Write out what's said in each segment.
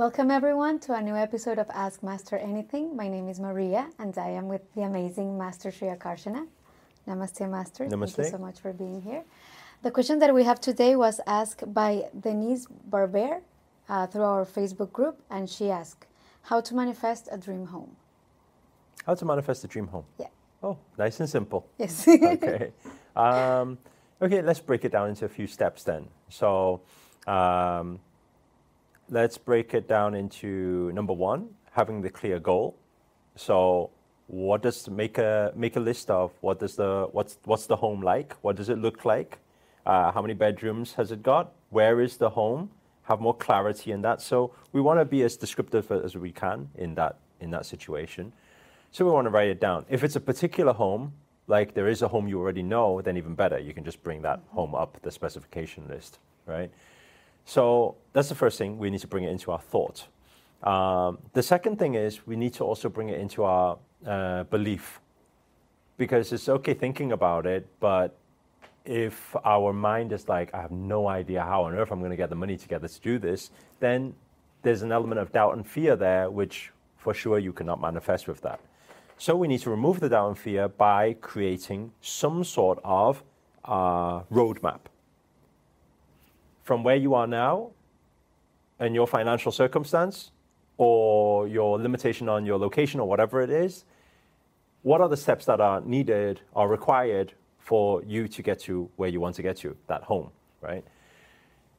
Welcome, everyone, to a new episode of Ask Master Anything. My name is Maria, and I am with the amazing Master Sri Akarshana. Namaste, Master. Namaste. Thank you so much for being here. The question that we have today was asked by Denise Barber uh, through our Facebook group, and she asked, How to manifest a dream home? How to manifest a dream home? Yeah. Oh, nice and simple. Yes. okay. Um, okay, let's break it down into a few steps then. So, um, let's break it down into number one, having the clear goal. So, what does make a make a list of what does the what's what's the home like? What does it look like? Uh, how many bedrooms has it got? Where is the home? Have more clarity in that. So we want to be as descriptive as we can in that in that situation. So we want to write it down. If it's a particular home, like there is a home you already know, then even better. You can just bring that home up the specification list, right? So that's the first thing. We need to bring it into our thought. Um, the second thing is we need to also bring it into our uh, belief, because it's okay thinking about it, but if our mind is like, I have no idea how on earth I'm going to get the money together to do this, then there's an element of doubt and fear there, which for sure you cannot manifest with that. So we need to remove the doubt and fear by creating some sort of uh, roadmap from where you are now and your financial circumstance or your limitation on your location or whatever it is. What are the steps that are needed or required for you to get to where you want to get to, that home, right?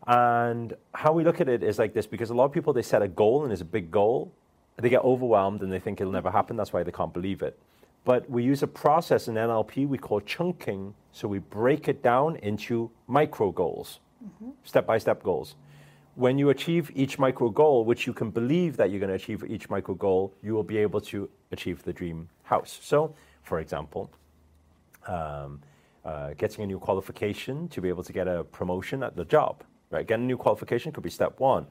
And how we look at it is like this because a lot of people they set a goal and it's a big goal, they get overwhelmed and they think it'll never happen. That's why they can't believe it. But we use a process in NLP we call chunking. So we break it down into micro goals, step by step goals. When you achieve each micro goal, which you can believe that you're going to achieve each micro goal, you will be able to achieve the dream house. So, for example, um, uh, getting a new qualification to be able to get a promotion at the job, right? Getting a new qualification could be step one.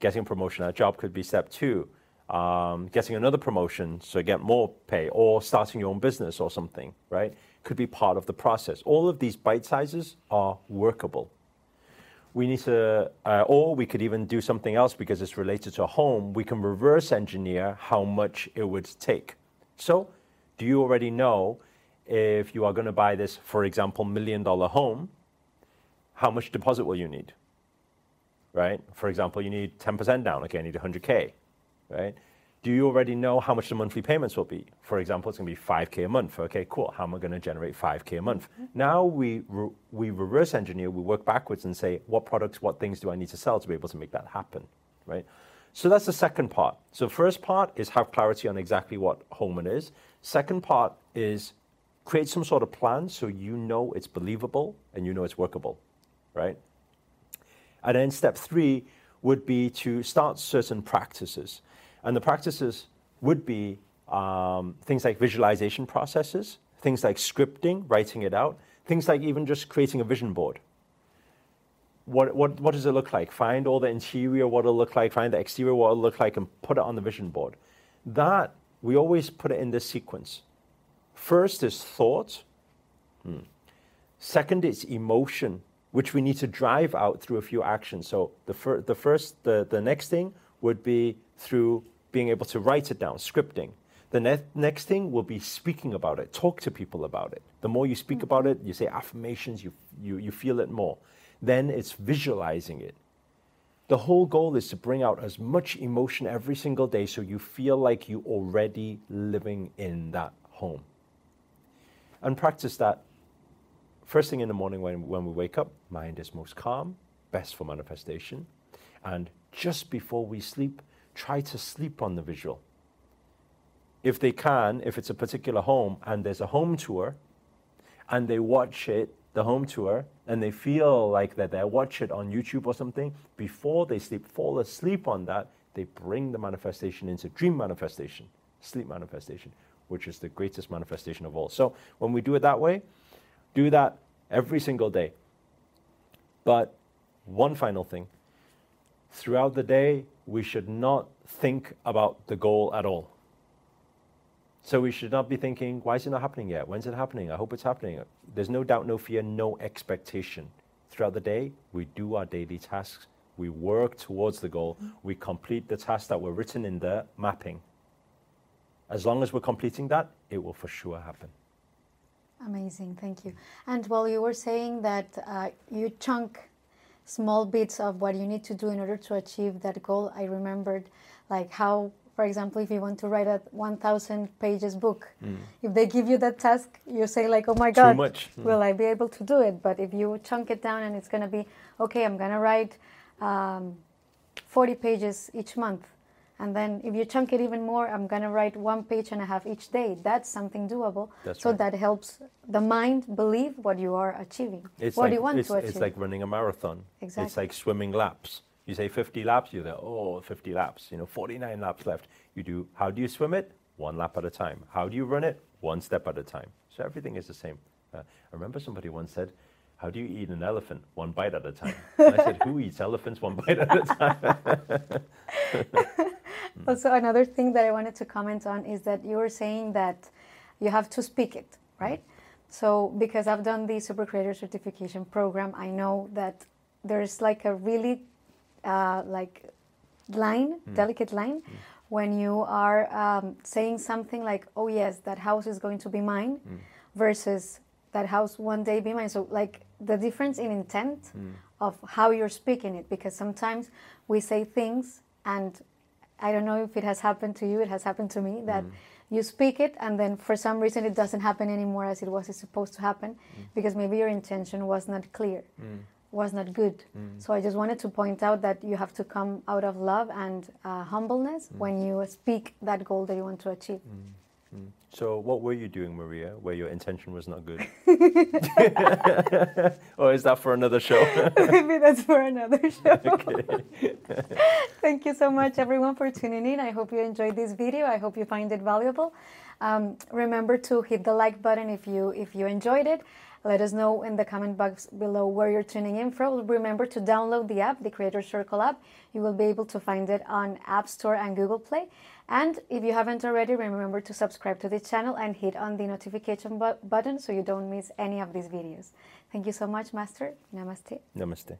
Getting a promotion at a job could be step two. Um, getting another promotion so get more pay, or starting your own business or something, right? Could be part of the process. All of these bite sizes are workable. We need to, uh, or we could even do something else because it's related to a home. We can reverse engineer how much it would take. So, do you already know if you are going to buy this, for example, million dollar home, how much deposit will you need? Right? For example, you need 10% down. Okay, I need 100K. Right? Do you already know how much the monthly payments will be? For example, it's going to be 5K a month. Okay, cool. How am I going to generate 5K a month? Mm-hmm. Now we, re- we reverse engineer, we work backwards and say, what products, what things do I need to sell to be able to make that happen? Right? So that's the second part. So first part is have clarity on exactly what home it is. Second part is create some sort of plan so you know it's believable and you know it's workable, right? And then step three would be to start certain practices. And the practices would be um, things like visualization processes, things like scripting, writing it out, things like even just creating a vision board. What, what, what does it look like? Find all the interior, what it'll look like, find the exterior, what it'll look like, and put it on the vision board. That, we always put it in this sequence. First is thought. Hmm. Second is emotion, which we need to drive out through a few actions. So the, fir- the first, the, the next thing would be through being able to write it down, scripting. The ne- next thing will be speaking about it, talk to people about it. The more you speak about it, you say affirmations, you, you, you feel it more. Then it's visualizing it. The whole goal is to bring out as much emotion every single day so you feel like you already living in that home. And practice that first thing in the morning when, when we wake up, mind is most calm, best for manifestation. And just before we sleep, try to sleep on the visual. If they can, if it's a particular home and there's a home tour, and they watch it, the home tour, and they feel like that they watch it on YouTube or something, before they sleep, fall asleep on that, they bring the manifestation into dream manifestation, sleep manifestation, which is the greatest manifestation of all. So when we do it that way, do that every single day. But one final thing throughout the day, we should not think about the goal at all. So we should not be thinking, why is it not happening yet? When's it happening? I hope it's happening. There's no doubt, no fear, no expectation. Throughout the day, we do our daily tasks we work towards the goal, we complete the tasks that were written in the mapping. As long as we're completing that, it will for sure happen. Amazing, thank you. And while you were saying that uh, you chunk small bits of what you need to do in order to achieve that goal, I remembered like how, for example, if you want to write a 1,000 pages book, mm. if they give you that task, you say like, oh my God, mm. will I be able to do it? But if you chunk it down and it's going to be, okay, I'm going to write um, 40 pages each month and then if you chunk it even more, I'm going to write one page and a half each day. That's something doable. That's so right. that helps the mind believe what you are achieving. It's what like, you want to achieve? It's like running a marathon. Exactly. It's like swimming laps. You say 50 laps, you're there, oh, 50 laps, you know, 49 laps left. You do, how do you swim it? One lap at a time. How do you run it? One step at a time. So everything is the same. Uh, I remember somebody once said, how do you eat an elephant? One bite at a time. And I said, who eats elephants one bite at a time? also, another thing that I wanted to comment on is that you were saying that you have to speak it, right? So, because I've done the Super Creator Certification program, I know that there's like a really uh, like line, mm. delicate line, mm. when you are um, saying something like, "Oh yes, that house is going to be mine," mm. versus that house one day be mine. So, like the difference in intent mm. of how you're speaking it because sometimes we say things and I don't know if it has happened to you, it has happened to me that mm. you speak it and then for some reason it doesn't happen anymore as it was supposed to happen mm. because maybe your intention was not clear, mm. was not good. Mm. So I just wanted to point out that you have to come out of love and uh, humbleness mm. when you speak that goal that you want to achieve. Mm. So, what were you doing, Maria, where your intention was not good? or is that for another show? Maybe that's for another show. Thank you so much, everyone, for tuning in. I hope you enjoyed this video. I hope you find it valuable. Um, remember to hit the like button if you if you enjoyed it. Let us know in the comment box below where you're tuning in from. Remember to download the app, the Creator Circle app. You will be able to find it on App Store and Google Play. And if you haven't already, remember to subscribe to this channel and hit on the notification bu button so you don't miss any of these videos. Thank you so much, Master. Namaste. Namaste.